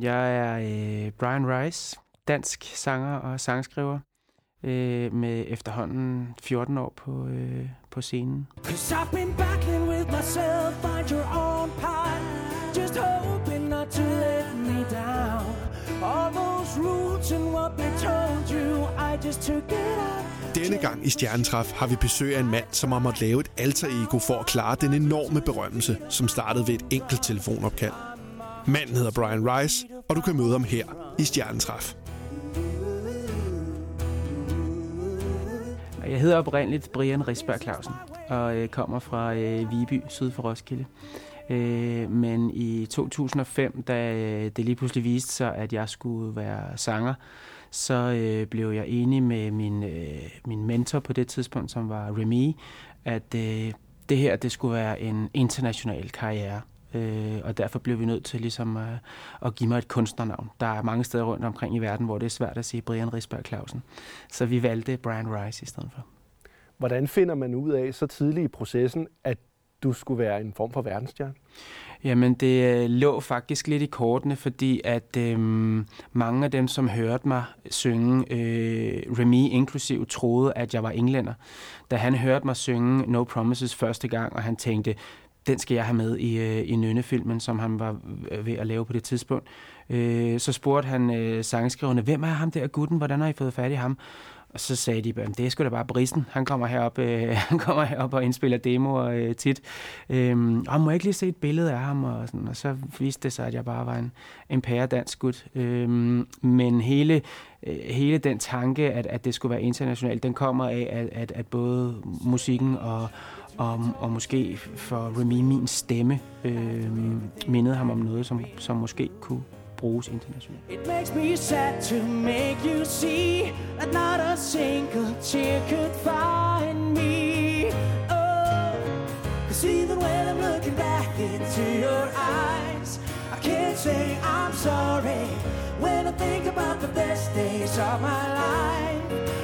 Jeg er øh, Brian Rice, dansk sanger og sangskriver øh, med efterhånden 14 år på, øh, på scenen. Cause I've been battling with myself, find your own path Just hoping not to let me down All those roots and what they told you, I just took it out denne gang i Stjernetræf har vi besøg af en mand, som har måttet lave et alter ego for at klare den enorme berømmelse, som startede ved et enkelt telefonopkald. Manden hedder Brian Rice, og du kan møde ham her i Stjernetræf. Jeg hedder oprindeligt Brian Risberg Clausen og øh, kommer fra øh, Viby, syd for Roskilde. Øh, men i 2005, da det lige pludselig viste sig, at jeg skulle være sanger, så øh, blev jeg enig med min, øh, min mentor på det tidspunkt, som var Remy, at øh, det her det skulle være en international karriere. Øh, og derfor blev vi nødt til ligesom at, at give mig et kunstnernavn. Der er mange steder rundt omkring i verden, hvor det er svært at sige Brian Risberg Clausen. Så vi valgte Brian Rice i stedet for. Hvordan finder man ud af så tidligt i processen, at du skulle være en form for verdensstjerne? Jamen, det øh, lå faktisk lidt i kortene, fordi at øh, mange af dem, som hørte mig synge, øh, Remy inklusiv, troede, at jeg var englænder. Da han hørte mig synge No Promises første gang, og han tænkte, den skal jeg have med i, øh, i Nynne-filmen, som han var øh, ved at lave på det tidspunkt. Øh, så spurgte han øh, sangskriverne, hvem er ham der gutten, hvordan har I fået fat i ham? Og så sagde de, at det er sgu da bare Brisen. Han kommer herop, øh, han kommer herop og indspiller demoer øh, tit. Øhm, og må jeg ikke lige se et billede af ham? Og, sådan, og så viste det sig, at jeg bare var en, en pæredansk gut. Øhm, men hele, øh, hele den tanke, at, at det skulle være internationalt, den kommer af, at, at, at både musikken og, og, og måske for Remy min stemme øh, mindede ham om noget, som, som måske kunne bruges internationalt. It makes me sad to make you see that not a single tear could find me. Oh, cause even when I'm looking back into your eyes, I can't say I'm sorry. When I think about the best days of my life,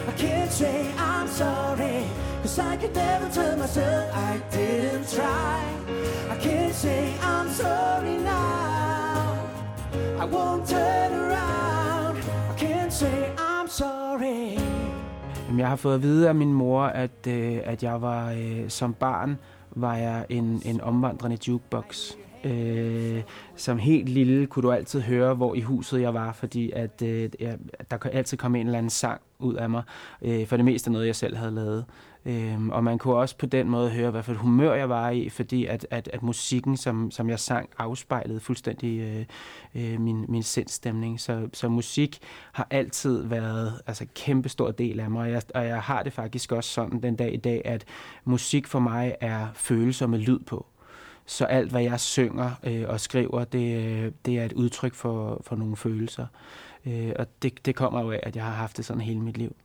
I can't say I'm sorry. Cause I could never tell myself I didn't try. I can't say I'm sorry now. I won't turn around. I can't say I'm sorry. Jeg har fået at vide af min mor, at, øh, at jeg var øh, som barn var jeg en, en omvandrende jukebox. Øh, som helt lille kunne du altid høre, hvor i huset jeg var, fordi at, øh, jeg, der kan altid komme en eller anden sang ud af mig. Øh, for det meste noget, jeg selv havde lavet. Øhm, og man kunne også på den måde høre, hvad for et humør jeg var i, fordi at, at, at musikken, som, som jeg sang, afspejlede fuldstændig øh, øh, min, min sindstemning. Så, så musik har altid været altså, en kæmpe stor del af mig, og jeg, og jeg har det faktisk også sådan den dag i dag, at musik for mig er følelser med lyd på. Så alt, hvad jeg synger øh, og skriver, det, øh, det er et udtryk for, for nogle følelser. Øh, og det, det kommer jo af, at jeg har haft det sådan hele mit liv.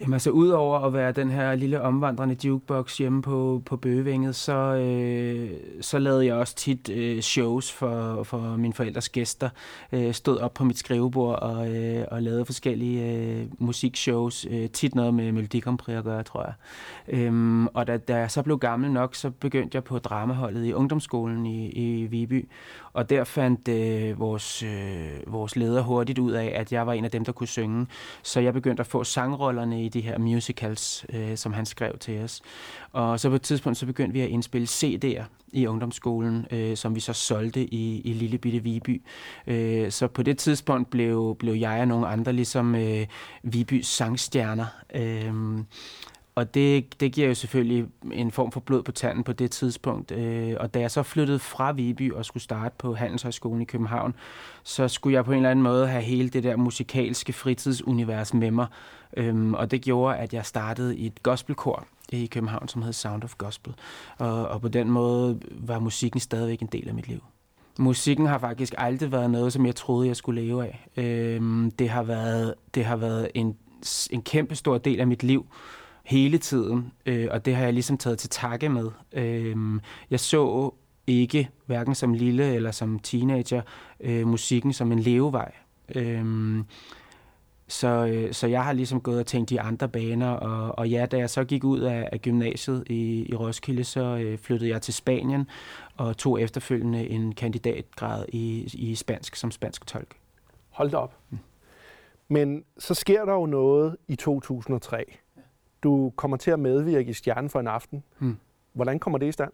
Jamen altså, udover at være den her lille omvandrende jukebox hjemme på, på Bøgevinget, så, øh, så lavede jeg også tit øh, shows for, for mine forældres gæster. Øh, stod op på mit skrivebord og, øh, og lavede forskellige øh, musikshows. Øh, tit noget med Melodi Grand Prix at gøre, tror jeg. Øhm, og da, da jeg så blev gammel nok, så begyndte jeg på dramaholdet i ungdomsskolen i, i Viby. Og der fandt øh, vores, øh, vores leder hurtigt ud af, at jeg var en af dem, der kunne synge. Så jeg begyndte at få sangrollerne i de her musicals, øh, som han skrev til os. Og så på et tidspunkt, så begyndte vi at indspille CD'er i ungdomsskolen, øh, som vi så solgte i, i Lille Bitte Viby. Øh, så på det tidspunkt blev, blev jeg og nogle andre ligesom øh, Vibys sangstjerner. Øh, og det, det giver jo selvfølgelig en form for blod på tanden på det tidspunkt. Øh, og da jeg så flyttede fra Viby og skulle starte på Handelshøjskolen i København, så skulle jeg på en eller anden måde have hele det der musikalske fritidsunivers med mig. Øhm, og det gjorde, at jeg startede i et gospelkor i København, som hed Sound of Gospel. Og, og på den måde var musikken stadigvæk en del af mit liv. Musikken har faktisk aldrig været noget, som jeg troede, jeg skulle leve af. Øhm, det har været, det har været en, en kæmpe stor del af mit liv hele tiden, øh, og det har jeg ligesom taget til takke med. Øh, jeg så ikke, hverken som lille eller som teenager, øh, musikken som en levevej. Øh, så, øh, så jeg har ligesom gået og tænkt i andre baner, og, og ja, da jeg så gik ud af, af gymnasiet i, i Roskilde, så øh, flyttede jeg til Spanien og tog efterfølgende en kandidatgrad i, i spansk som spansk tolk. Hold da op. Mm. Men så sker der jo noget i 2003. Du kommer til at medvirke i Stjernen for en aften. Mm. Hvordan kommer det i stand?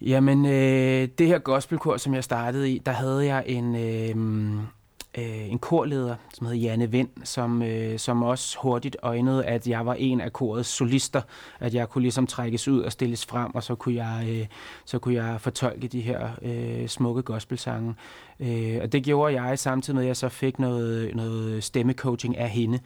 Jamen, øh, det her gospelkor, som jeg startede i, der havde jeg en, øh, øh, en korleder, som hed Janne Vind, som, øh, som også hurtigt øjnede, at jeg var en af korets solister, at jeg kunne ligesom trækkes ud og stilles frem, og så kunne jeg, øh, så kunne jeg fortolke de her øh, smukke gospelsange. Øh, og det gjorde jeg samtidig med, at jeg så fik noget, noget stemmecoaching af hende.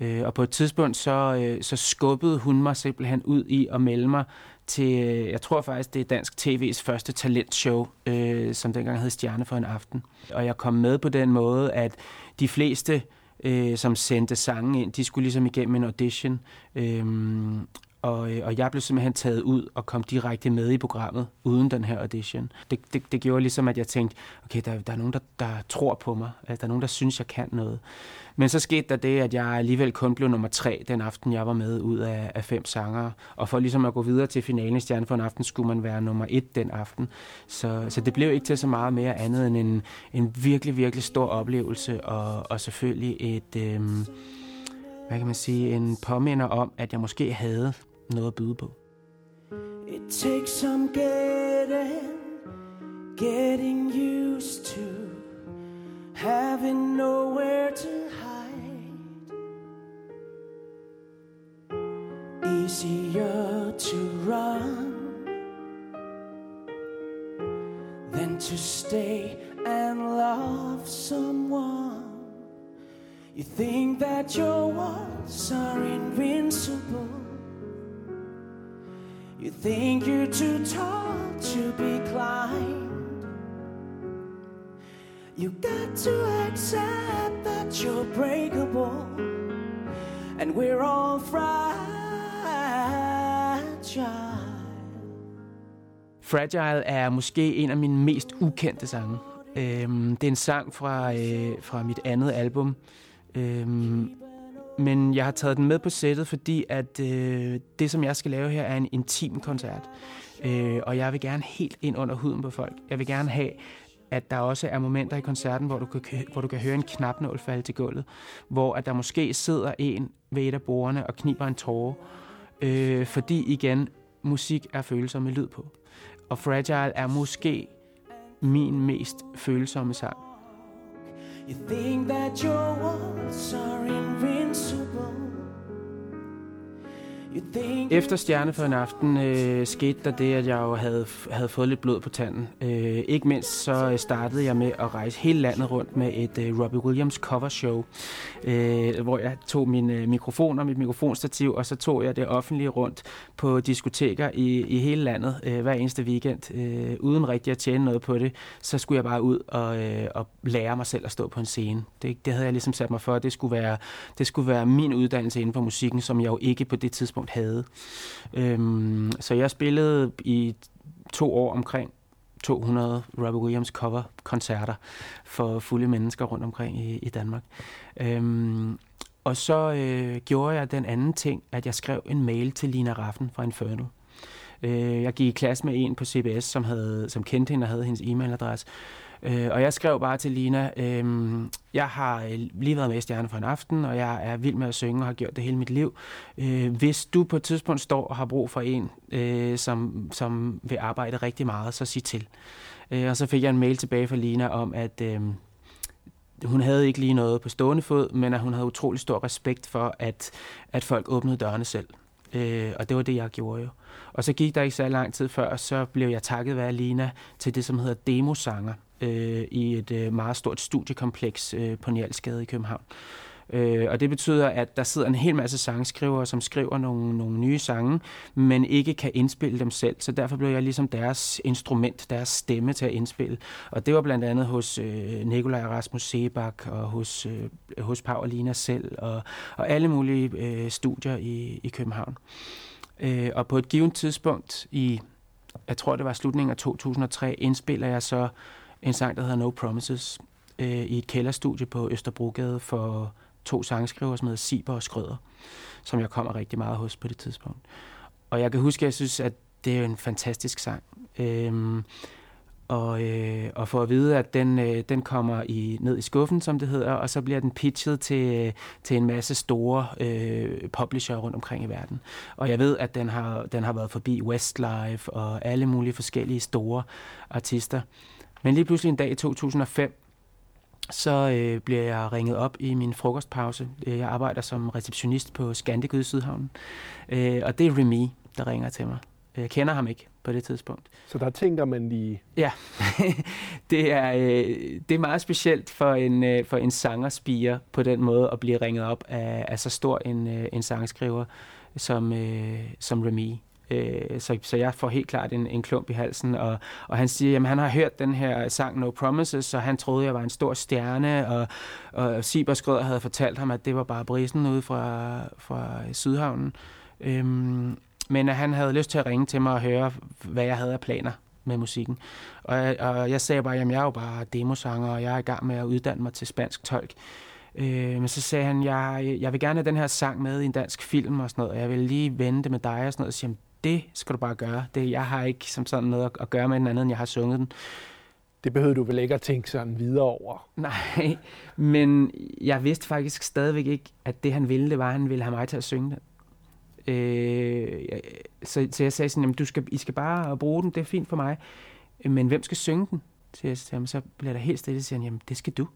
Øh, og på et tidspunkt, så, øh, så skubbede hun mig simpelthen ud i at melde mig til, øh, jeg tror faktisk, det er Dansk TV's første talentshow, øh, som dengang hed Stjerne for en aften. Og jeg kom med på den måde, at de fleste, øh, som sendte sange ind, de skulle ligesom igennem en audition. Øh, og, øh, og jeg blev simpelthen taget ud og kom direkte med i programmet uden den her audition. Det, det, det gjorde ligesom, at jeg tænkte, okay, der, der er nogen, der, der tror på mig. Altså, der er nogen, der synes, jeg kan noget. Men så skete der det, at jeg alligevel kun blev nummer tre den aften, jeg var med ud af, af fem sangere. Og for ligesom at gå videre til finalen i Stjerne for en aften, skulle man være nummer et den aften. Så, så det blev ikke til så meget mere andet end en, en virkelig, virkelig stor oplevelse. Og, og selvfølgelig et... Øhm, hvad kan man sige, en påminder om, at jeg måske havde noget at byde på. It takes some getting, getting used to having nowhere to hide. Easier to run than to stay and love someone. You think that your walls are invincible. You think you're too tall to be climbed. You got to accept that you're breakable, and we're all fragile. Fragile er måske en af mine mest ukendte sange. Øhm, det er en sang fra, øh, fra mit andet album, men jeg har taget den med på sættet, fordi at øh, det, som jeg skal lave her, er en intim koncert. Øh, og jeg vil gerne helt ind under huden på folk. Jeg vil gerne have, at der også er momenter i koncerten, hvor du kan, hvor du kan høre en knapnål falde til gulvet. Hvor at der måske sidder en ved et af bordene og kniber en tåre. Øh, fordi igen, musik er følsomme lyd på. Og Fragile er måske min mest følsomme sang. You think that your walls are invincible. Efter Stjerne for en aften øh, skete der det, at jeg jo havde, havde fået lidt blod på tanden. Øh, ikke mindst så øh, startede jeg med at rejse hele landet rundt med et øh, Robbie Williams cover show, øh, hvor jeg tog min øh, mikrofon og mit mikrofonstativ, og så tog jeg det offentlige rundt på diskoteker i, i hele landet øh, hver eneste weekend, øh, uden rigtig at tjene noget på det. Så skulle jeg bare ud og, øh, og lære mig selv at stå på en scene. Det, det havde jeg ligesom sat mig for. Det skulle, være, det skulle være min uddannelse inden for musikken, som jeg jo ikke på det tidspunkt tidspunkt havde. Øhm, så jeg spillede i to år omkring 200 Robbie Williams cover-koncerter for fulde mennesker rundt omkring i, i Danmark. Øhm, og så øh, gjorde jeg den anden ting, at jeg skrev en mail til Lina Raffen fra Inferno. Øh, jeg gik i klasse med en på CBS, som, havde, som kendte hende og havde hendes e-mailadresse. Øh, og jeg skrev bare til Lina, øh, jeg har øh, lige været med i Stjerne for en aften, og jeg er vild med at synge og har gjort det hele mit liv. Øh, hvis du på et tidspunkt står og har brug for en, øh, som, som vil arbejde rigtig meget, så sig til. Øh, og så fik jeg en mail tilbage fra Lina om, at... Øh, hun havde ikke lige noget på stående fod, men at hun havde utrolig stor respekt for, at, at folk åbnede dørene selv. Øh, og det var det, jeg gjorde jo. Og så gik der ikke så lang tid før, så blev jeg takket være Lina til det, som hedder demosanger øh, i et øh, meget stort studiekompleks øh, på Njalsgade i København. Øh, og det betyder, at der sidder en hel masse sangskrivere, som skriver nogle, nogle nye sange, men ikke kan indspille dem selv. Så derfor blev jeg ligesom deres instrument, deres stemme til at indspille. Og det var blandt andet hos øh, Nikolaj Rasmus Sebak og hos, øh, hos Paulina selv og, og alle mulige øh, studier i, i København. Øh, og på et givet tidspunkt i, jeg tror det var slutningen af 2003, indspiller jeg så en sang, der hedder No Promises, øh, i et kælderstudie på Østerbrogade for to sangskrivere, som hedder Siber og Skrøder, som jeg kommer rigtig meget hos på det tidspunkt. Og jeg kan huske, at jeg synes, at det er en fantastisk sang. Øhm, og, øh, og få at vide, at den, øh, den kommer i, ned i skuffen, som det hedder, og så bliver den pitchet til, til en masse store øh, publisher rundt omkring i verden. Og jeg ved, at den har, den har været forbi Westlife og alle mulige forskellige store artister. Men lige pludselig en dag i 2005, så øh, bliver jeg ringet op i min frokostpause. Øh, jeg arbejder som receptionist på Scandic i Sydhavnen. Øh, og det er Remy, der ringer til mig. Jeg kender ham ikke på det tidspunkt. Så der tænker man lige... Ja, det, er, øh, det er meget specielt for en, øh, for en sangerspiger på den måde at blive ringet op af, af så stor en, øh, en sangskriver som, øh, som Remy. Øh, så, så jeg får helt klart en, en klump i halsen, og, og han siger, at han har hørt den her sang No Promises, så han troede, jeg var en stor stjerne, og, og Sibers havde fortalt ham, at det var bare brisen ude fra, fra Sydhavnen. Øhm, men at han havde lyst til at ringe til mig og høre, hvad jeg havde af planer med musikken. Og jeg, og jeg sagde bare, at jeg er jo bare demosanger, og jeg er i gang med at uddanne mig til spansk tolk. Øh, men så sagde han, jeg, jeg vil gerne have den her sang med i en dansk film og sådan noget, og jeg vil lige vente med dig og sådan noget, og sige, det skal du bare gøre. Det, jeg har ikke som sådan noget at, gøre med den anden, end jeg har sunget den. Det behøvede du vel ikke at tænke sådan videre over? Nej, men jeg vidste faktisk stadigvæk ikke, at det han ville, det var, at han ville have mig til at synge den. Øh, så, så jeg sagde sådan, jamen, du skal, I skal bare bruge den, det er fint for mig. Men hvem skal synge den? Så, jeg, så, så bliver der helt stille, og siger jamen det skal du.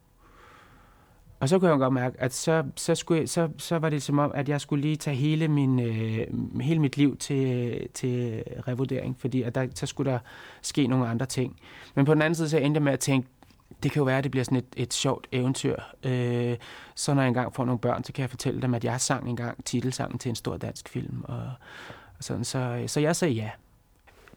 Og så kunne jeg godt mærke, at så, så, skulle jeg, så, så var det som om, at jeg skulle lige tage hele, min, øh, hele mit liv til, til revurdering, fordi at der, så skulle der ske nogle andre ting. Men på den anden side, så endte jeg med at tænke, det kan jo være, at det bliver sådan et, et sjovt eventyr. Øh, så når jeg engang får nogle børn, så kan jeg fortælle dem, at jeg sang engang titelsangen til en stor dansk film. Og, og sådan, så, så jeg sagde ja.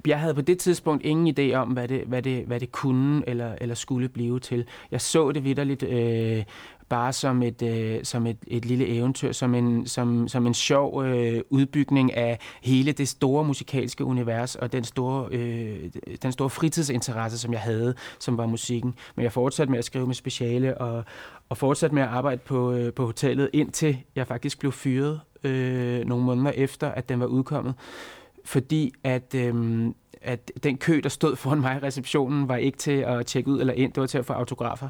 Jeg havde på det tidspunkt ingen idé om, hvad det, hvad det, hvad det kunne eller, eller skulle blive til. Jeg så det vidderligt øh, bare som et, øh, som et, et lille eventyr, som en, som, som en sjov øh, udbygning af hele det store musikalske univers og den store, øh, den store fritidsinteresse, som jeg havde, som var musikken. Men jeg fortsatte med at skrive med speciale og, og fortsatte med at arbejde på, øh, på hotellet, indtil jeg faktisk blev fyret øh, nogle måneder efter, at den var udkommet. Fordi at, øh, at den kø, der stod foran mig i receptionen, var ikke til at tjekke ud eller ind, det var til at få autografer.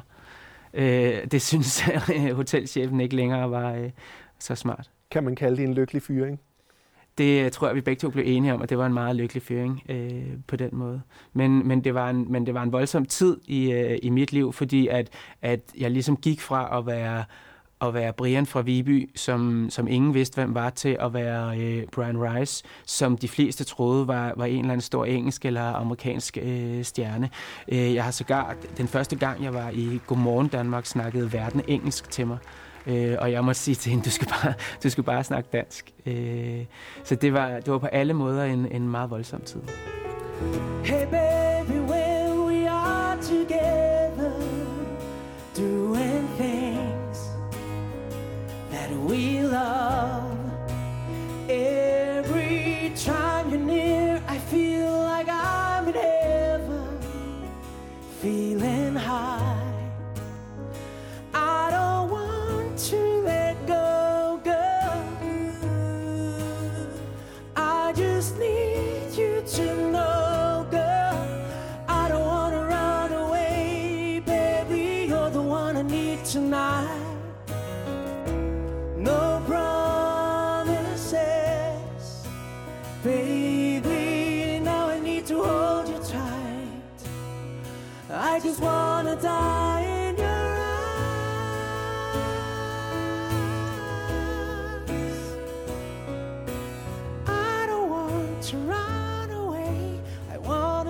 Øh, det synes hotelchefen ikke længere var øh, så smart. Kan man kalde det en lykkelig fyring? Det øh, tror jeg, vi begge to blev enige om, at det var en meget lykkelig fyring øh, på den måde. Men, men, det var en, men det var en voldsom tid i, øh, i mit liv, fordi at, at jeg ligesom gik fra at være at være Brian fra Viby, som, som ingen vidste, hvem var, til at være øh, Brian Rice, som de fleste troede var, var en eller anden stor engelsk eller amerikansk øh, stjerne. Øh, jeg har sågar, den første gang, jeg var i Godmorgen Danmark, snakkede verden engelsk til mig. Øh, og jeg må sige til hende, du skal bare, du skal bare snakke dansk. Øh, så det var, det var på alle måder en, en meget voldsom tid. Hey baby, when we are together,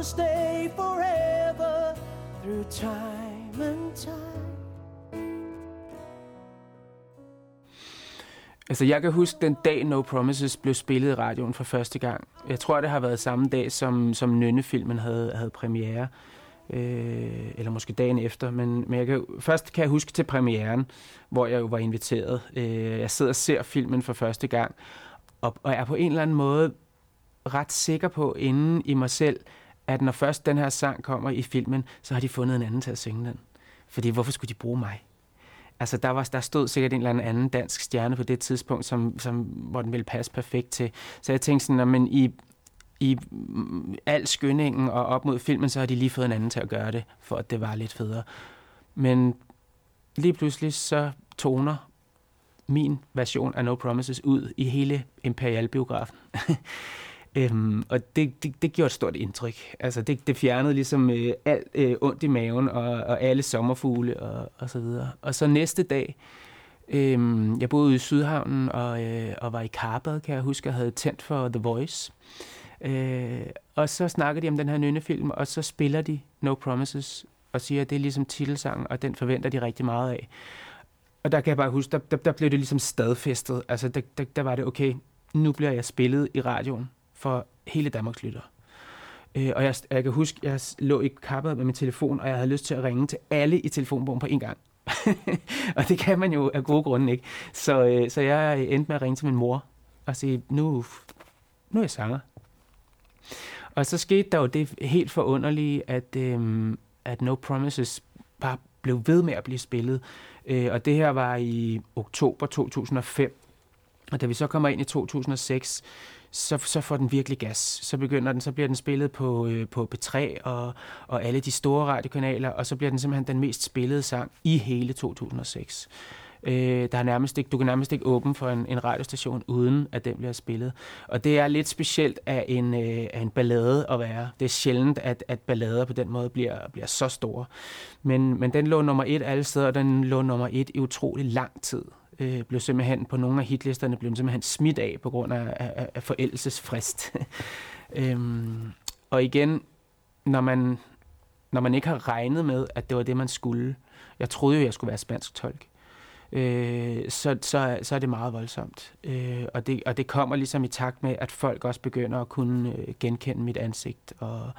wanna stay forever through time and time. Altså, jeg kan huske den dag No Promises blev spillet i radioen for første gang. Jeg tror, det har været samme dag, som, som Nynne-filmen havde, havde premiere øh, eller måske dagen efter, men, men jeg kan, først kan jeg huske til premieren, hvor jeg jo var inviteret. Øh, jeg sidder og ser filmen for første gang, og, og er på en eller anden måde ret sikker på inden i mig selv, at når først den her sang kommer i filmen, så har de fundet en anden til at synge den. Fordi hvorfor skulle de bruge mig? Altså, der, var, der stod sikkert en eller anden dansk stjerne på det tidspunkt, som, som, hvor den ville passe perfekt til. Så jeg tænkte sådan, men i, i al skyndingen og op mod filmen, så har de lige fået en anden til at gøre det, for at det var lidt federe. Men lige pludselig så toner min version af No Promises ud i hele Imperial-biografen. Øhm, og det, det, det gjorde et stort indtryk. Altså, det, det fjernede ligesom øh, alt øh, ondt i maven og, og alle sommerfugle og, og så videre. Og så næste dag, øh, jeg boede i Sydhavnen og, øh, og var i Karbad, kan jeg huske, jeg havde tændt for The Voice. Øh, og så snakker de om den her nynnefilm, og så spiller de No Promises og siger, at det er ligesom titelsangen, og den forventer de rigtig meget af. Og der kan jeg bare huske, der, der, der blev det ligesom stadfæstet. Altså, der, der, der var det, okay, nu bliver jeg spillet i radioen for hele Danmarks lyttere. Øh, og jeg, jeg kan huske, jeg lå i kappet med min telefon, og jeg havde lyst til at ringe til alle i telefonbogen på en gang. og det kan man jo af gode grunde ikke. Så, øh, så jeg endte med at ringe til min mor og sige, nu, nu er jeg sanger. Og så skete der jo det helt forunderlige, at, øh, at No Promises bare blev ved med at blive spillet. Øh, og det her var i oktober 2005. Og da vi så kommer ind i 2006, så, så får den virkelig gas. Så begynder den, så bliver den spillet på, øh, på P3 og, og alle de store radiokanaler, og så bliver den simpelthen den mest spillede sang i hele 2006. Øh, der er nærmest ikke, du kan nærmest ikke åbne for en, en radiostation, uden at den bliver spillet. Og det er lidt specielt af en, øh, af en ballade at være. Det er sjældent, at, at ballader på den måde bliver, bliver så store. Men, men den lå nummer et alle steder, og den lå nummer et i utrolig lang tid øh, blev simpelthen på nogle af hitlisterne blev simpelthen smidt af på grund af, af, af forældelsesfrist. øhm, og igen, når man, når man ikke har regnet med, at det var det, man skulle. Jeg troede jo, jeg skulle være spansk tolk. Øh, så, så, så er det meget voldsomt. Øh, og, det, og det kommer ligesom i takt med, at folk også begynder at kunne øh, genkende mit ansigt. Og,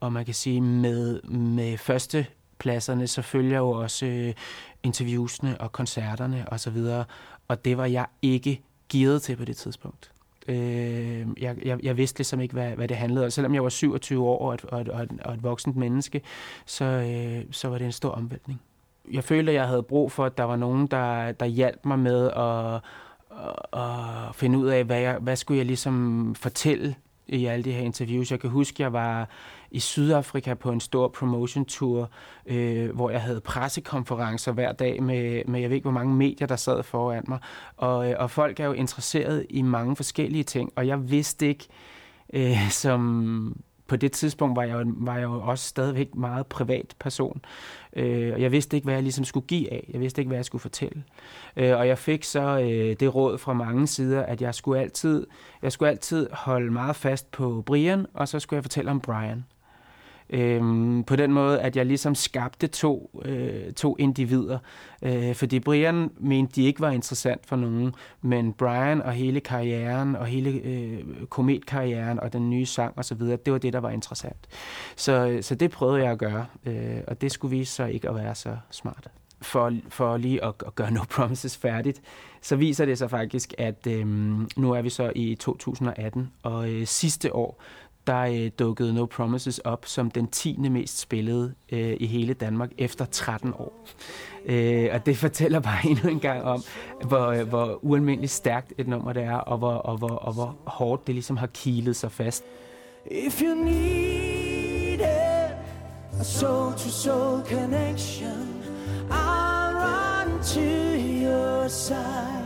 og man kan sige, med, med første arbejdspladserne, så følger jo også øh, interviewsene og koncerterne osv., og, og det var jeg ikke givet til på det tidspunkt. Øh, jeg, jeg, jeg vidste ligesom ikke, hvad, hvad det handlede om. Selvom jeg var 27 år og et, og et, og et, og et voksent menneske, så, øh, så var det en stor omvæltning. Jeg følte, at jeg havde brug for, at der var nogen, der, der hjalp mig med at, at, at finde ud af, hvad, jeg, hvad skulle jeg ligesom fortælle i alle de her interviews. Jeg kan huske, at jeg var i Sydafrika på en stor promotion tour, øh, hvor jeg havde pressekonferencer hver dag med, med, jeg ved ikke, hvor mange medier, der sad foran mig. Og, øh, og folk er jo interesseret i mange forskellige ting, og jeg vidste ikke, øh, som på det tidspunkt var jeg, var jeg jo også stadigvæk meget privat person. Øh, og jeg vidste ikke, hvad jeg ligesom skulle give af. Jeg vidste ikke, hvad jeg skulle fortælle. Øh, og jeg fik så øh, det råd fra mange sider, at jeg skulle altid, jeg skulle altid holde meget fast på Brian, og så skulle jeg fortælle om Brian. Øhm, på den måde, at jeg ligesom skabte to, øh, to individer. Øh, fordi Brian mente, de ikke var interessant for nogen, men Brian og hele karrieren, og hele øh, kometkarrieren, og den nye sang osv., det var det, der var interessant. Så, så det prøvede jeg at gøre, øh, og det skulle vise sig ikke at være så smart for, for lige at, at gøre No Promises færdigt, så viser det sig faktisk, at øh, nu er vi så i 2018, og øh, sidste år, der øh, dukkede No Promises op som den 10. mest spillede øh, i hele Danmark efter 13 år. Øh, og det fortæller bare endnu en gang om, hvor, øh, hvor ualmindeligt stærkt et nummer det er, og hvor, og, hvor, og hvor hårdt det ligesom har kilet sig fast. If you need it, a soul-to-soul connection, I'll run to your side.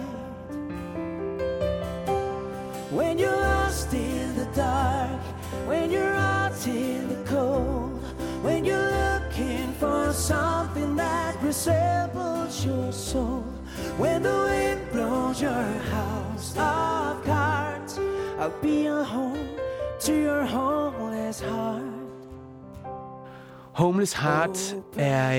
When you're lost in the dark, when you're out in the cold, when you're looking for something that resembles your soul, when the wind blows your house of cards, I'll be a home to your homeless heart. Homeless Heart er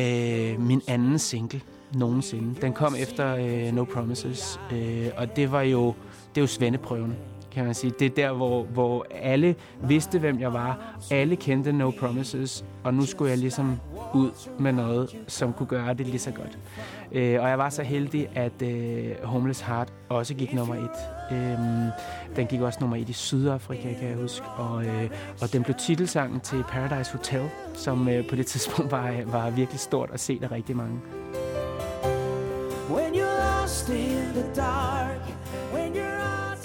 øh, min anden single nogensinde. Den kom efter øh, No Promises, øh, og det var jo det er svendeprøven kan man sige. Det er der, hvor, hvor alle vidste, hvem jeg var. Alle kendte No Promises, og nu skulle jeg ligesom ud med noget, som kunne gøre det lige så godt. Øh, og jeg var så heldig, at øh, Homeless Heart også gik nummer et. Øh, den gik også nummer et i Sydafrika, kan jeg huske. Og, øh, og den blev titelsangen til Paradise Hotel, som øh, på det tidspunkt var, øh, var virkelig stort at se der rigtig mange.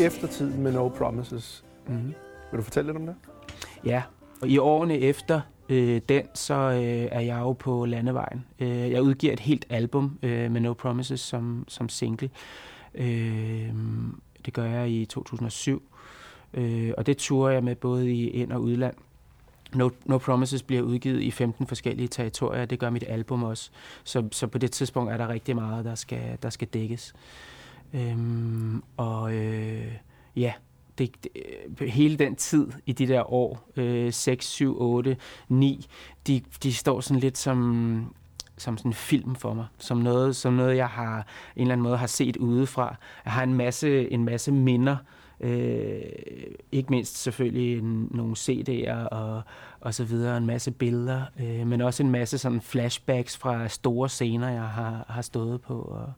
You're Efter tiden med No Promises. Mm-hmm. Vil du fortælle lidt om det? Ja, og i årene efter øh, den, så øh, er jeg jo på landevejen. Øh, jeg udgiver et helt album øh, med No Promises som, som single. Øh, det gør jeg i 2007. Øh, og det turer jeg med både i ind- og udland. No, no Promises bliver udgivet i 15 forskellige territorier. Det gør mit album også. Så, så på det tidspunkt er der rigtig meget, der skal, der skal dækkes. Øhm, og øh, ja, det, det, hele den tid i de der år, øh, 6, 7, 8, 9, de, de står sådan lidt som, som sådan en film for mig, som noget, som noget jeg har en eller anden måde har set udefra. Jeg har en masse, en masse minder, øh, ikke mindst selvfølgelig en, nogle CD'er og, og så videre, en masse billeder, øh, men også en masse sådan flashbacks fra store scener, jeg har, har stået på og,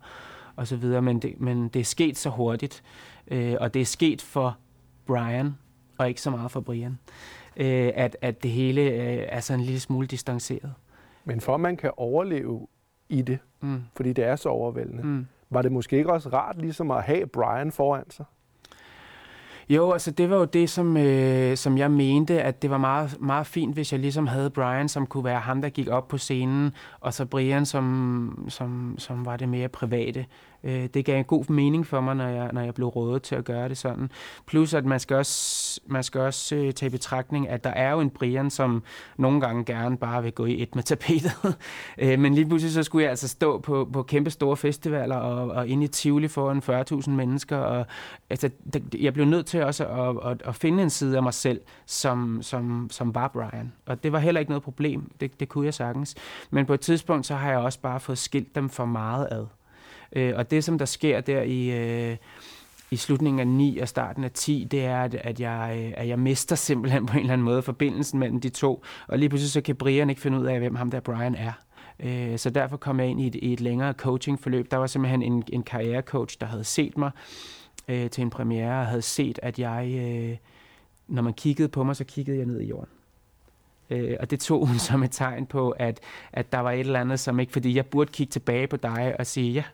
og så videre. Men det, men det er sket så hurtigt, øh, og det er sket for Brian, og ikke så meget for Brian. Øh, at, at det hele øh, er sådan en lille smule distanceret. Men for at man kan overleve i det, mm. fordi det er så overvældende, mm. var det måske ikke også rart ligesom at have Brian foran sig? Jo, altså det var jo det, som, øh, som jeg mente, at det var meget, meget fint, hvis jeg ligesom havde Brian, som kunne være ham, der gik op på scenen, og så Brian, som, som, som var det mere private. Øh, det gav en god mening for mig, når jeg, når jeg blev rådet til at gøre det sådan. Plus, at man skal også, man skal også øh, tage i betragtning, at der er jo en Brian, som nogle gange gerne bare vil gå i et med tapetet. øh, men lige pludselig så skulle jeg altså stå på, på kæmpe store festivaler og, og inde i Tivoli foran 40.000 mennesker. Og, altså, jeg blev nødt til også at, at, at finde en side af mig selv, som, som, som var Brian. Og det var heller ikke noget problem. Det, det kunne jeg sagtens. Men på et tidspunkt, så har jeg også bare fået skilt dem for meget ad. Øh, og det, som der sker der i, øh, i slutningen af 9 og starten af 10, det er, at, at, jeg, øh, at jeg mister simpelthen på en eller anden måde forbindelsen mellem de to. Og lige pludselig så kan Brian ikke finde ud af, hvem ham der Brian er. Øh, så derfor kom jeg ind i et, i et længere coachingforløb. Der var simpelthen en, en karrierecoach, der havde set mig øh, til en premiere, og havde set, at jeg, øh, når man kiggede på mig, så kiggede jeg ned i jorden. Øh, og det tog hun som et tegn på, at, at der var et eller andet, som ikke, fordi jeg burde kigge tilbage på dig og sige, ja,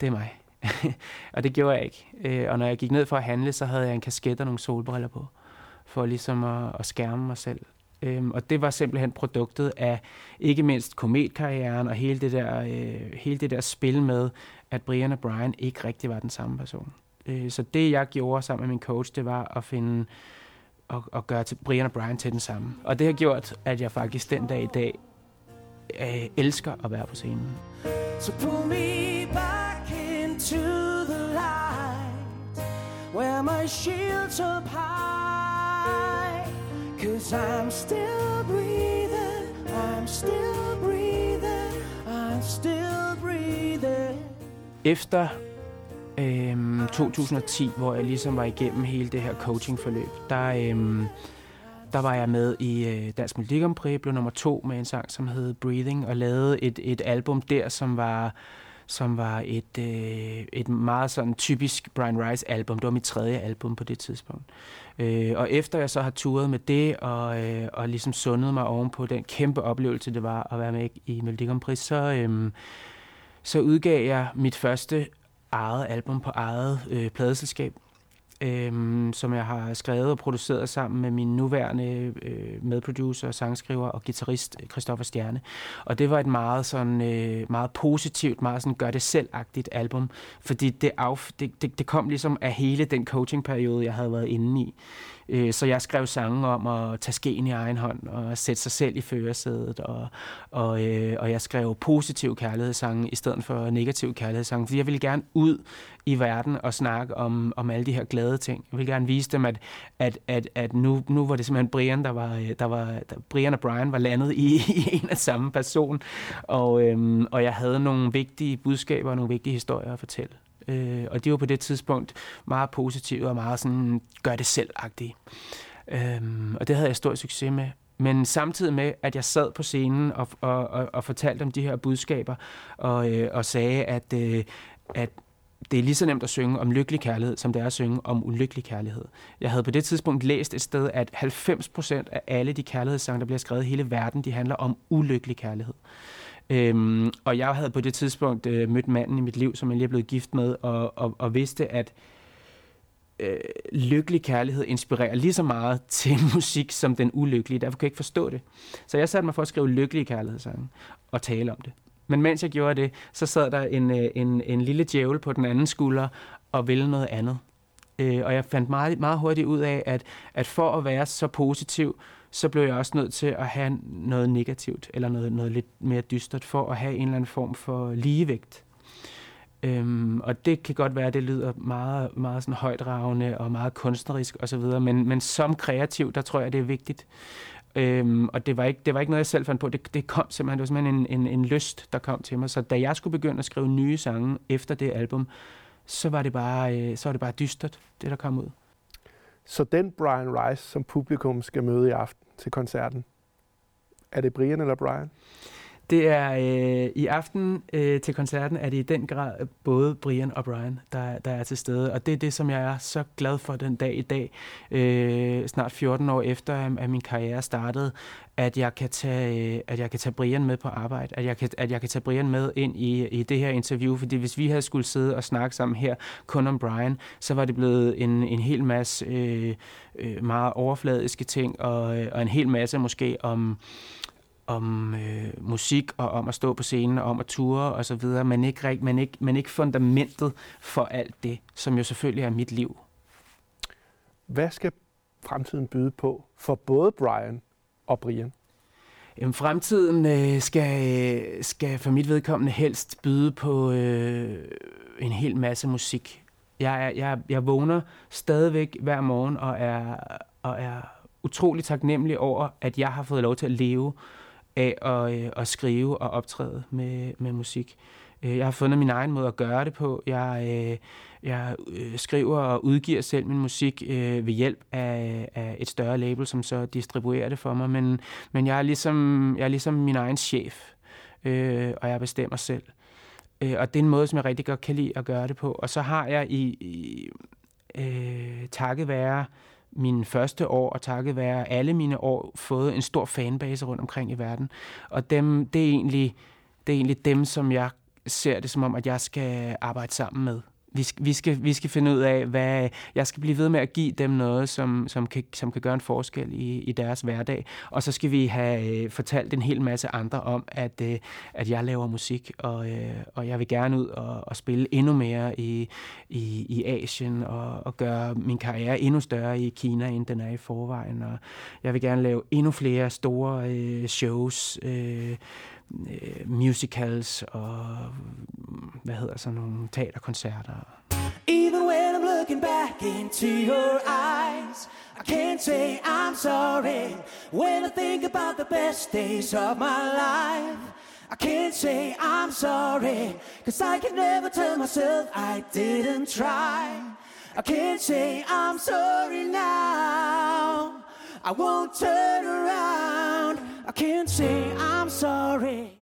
det er mig. og det gjorde jeg ikke. Øh, og når jeg gik ned for at handle, så havde jeg en kasket og nogle solbriller på, for ligesom at, at skærme mig selv. Øhm, og det var simpelthen produktet af ikke mindst kometkarrieren og hele det, der, øh, hele det der spil med, at Brian og Brian ikke rigtig var den samme person. Øh, så det jeg gjorde sammen med min coach, det var at finde og, og gøre til Brian og Brian til den samme. Og det har gjort, at jeg faktisk den dag i dag øh, elsker at være på scenen. So pull me back into the light Where my shield's up high. Cause I'm still breathing I'm still breathing I'm still breathing. Efter øhm, 2010, hvor jeg ligesom var igennem hele det her coachingforløb, der, øhm, der var jeg med i øh, Dansk Melodi Grand Prix, blev nummer to med en sang, som hed Breathing, og lavede et, et album der, som var som var et, øh, et meget sådan typisk Brian Rice album. Det var mit tredje album på det tidspunkt. Øh, og efter jeg så har turet med det, og, øh, og ligesom sundet mig ovenpå den kæmpe oplevelse, det var at være med i Melodi Grand Prix, så, øh, så udgav jeg mit første eget album på eget øh, pladeselskab, øhm, som jeg har skrevet og produceret sammen med min nuværende øh, medproducer, sangskriver og guitarist øh, Christoffer Stjerne. Og det var et meget sådan øh, meget positivt, meget sådan gør det selvagtigt album, fordi det, af, det, det, det kom ligesom af hele den coachingperiode, jeg havde været inde i. Øh, så jeg skrev sange om at tage skeen i egen hånd og sætte sig selv i førersædet. Og, og, øh, og jeg skrev positiv kærlighedssange i stedet for negativ kærlighedssange, fordi jeg ville gerne ud i verden og snakke om, om alle de her glade ting. Jeg ville gerne vise dem, at, at, at, at nu, nu var det simpelthen Brian, der var, øh, der var der, Brian og Brian var landet i, i en af samme person. Og, øhm, og jeg havde nogle vigtige budskaber og nogle vigtige historier at fortælle. Øh, og de var på det tidspunkt meget positive og meget sådan gør det selv-agtige. Øh, og det havde jeg stor succes med. Men samtidig med, at jeg sad på scenen og, og, og, og fortalte om de her budskaber, og, øh, og sagde, at, øh, at det er lige så nemt at synge om lykkelig kærlighed, som det er at synge om ulykkelig kærlighed. Jeg havde på det tidspunkt læst et sted, at 90% af alle de kærlighedssange, der bliver skrevet i hele verden, de handler om ulykkelig kærlighed. Øhm, og jeg havde på det tidspunkt øh, mødt manden i mit liv, som jeg lige er blevet gift med, og, og, og vidste, at øh, lykkelig kærlighed inspirerer lige så meget til musik som den ulykkelige. Derfor kan jeg ikke forstå det. Så jeg satte mig for at skrive lykkelige kærlighedssange og tale om det. Men mens jeg gjorde det, så sad der en, øh, en, en lille djævel på den anden skulder og ville noget andet. Øh, og jeg fandt meget, meget hurtigt ud af, at, at for at være så positiv, så blev jeg også nødt til at have noget negativt, eller noget, noget lidt mere dystert, for at have en eller anden form for ligevægt. Øhm, og det kan godt være, at det lyder meget, meget sådan højdragende og meget kunstnerisk osv., men, men som kreativ, der tror jeg, det er vigtigt. Øhm, og det var, ikke, det var ikke noget, jeg selv fandt på. Det, det kom simpelthen, det var simpelthen en, en, en lyst, der kom til mig. Så da jeg skulle begynde at skrive nye sange efter det album, så var det bare, øh, så var det bare dystert, det der kom ud. Så den Brian Rice, som publikum skal møde i aften til koncerten, er det Brian eller Brian? Det er øh, i aften øh, til koncerten, er det i den grad øh, både Brian og Brian, der, der er til stede. Og det er det, som jeg er så glad for den dag i dag, øh, snart 14 år efter, at min karriere startede, at jeg kan tage, øh, at jeg kan tage Brian med på arbejde, at jeg kan, at jeg kan tage Brian med ind i, i det her interview, fordi hvis vi havde skulle sidde og snakke sammen her kun om Brian, så var det blevet en, en hel masse øh, øh, meget overfladiske ting, og, øh, og en hel masse måske om om øh, musik og om at stå på scenen og om at ture og så videre, men ikke, men, ikke, men ikke fundamentet for alt det, som jo selvfølgelig er mit liv. Hvad skal fremtiden byde på for både Brian og Brian? Jamen, fremtiden øh, skal, skal for mit vedkommende helst byde på øh, en hel masse musik. Jeg, jeg, jeg vågner stadigvæk hver morgen og er, og er utrolig taknemmelig over, at jeg har fået lov til at leve af at, øh, at skrive og optræde med, med musik. Øh, jeg har fundet min egen måde at gøre det på. Jeg, øh, jeg øh, skriver og udgiver selv min musik øh, ved hjælp af, af et større label, som så distribuerer det for mig. Men, men jeg, er ligesom, jeg er ligesom min egen chef, og jeg bestemmer selv. og det er en måde, som jeg rigtig godt kan lide at gøre det på. Og så har jeg i, i øh, takket være mine første år, og takket være alle mine år, fået en stor fanbase rundt omkring i verden. Og dem, det, er egentlig, det er egentlig dem, som jeg ser det som om, at jeg skal arbejde sammen med. Vi vi, skal, vi skal finde ud af, hvad jeg skal blive ved med at give dem noget, som, som, kan, som kan gøre en forskel i, i deres hverdag. Og så skal vi have øh, fortalt en hel masse andre om, at, øh, at jeg laver musik, og, øh, og jeg vil gerne ud og, og spille endnu mere i, i, i Asien, og, og gøre min karriere endnu større i Kina, end den er i forvejen. Og jeg vil gerne lave endnu flere store øh, shows, øh, øh, musicals og mm, hvad hedder sådan nogle teaterkoncerter. Even when I'm looking back into your eyes I can't say I'm sorry When I think about the best days of my life. I can't say I'm sorry Cause I can never tell myself I didn't try. I can't say I'm sorry now. I won't turn around I can't say I'm sorry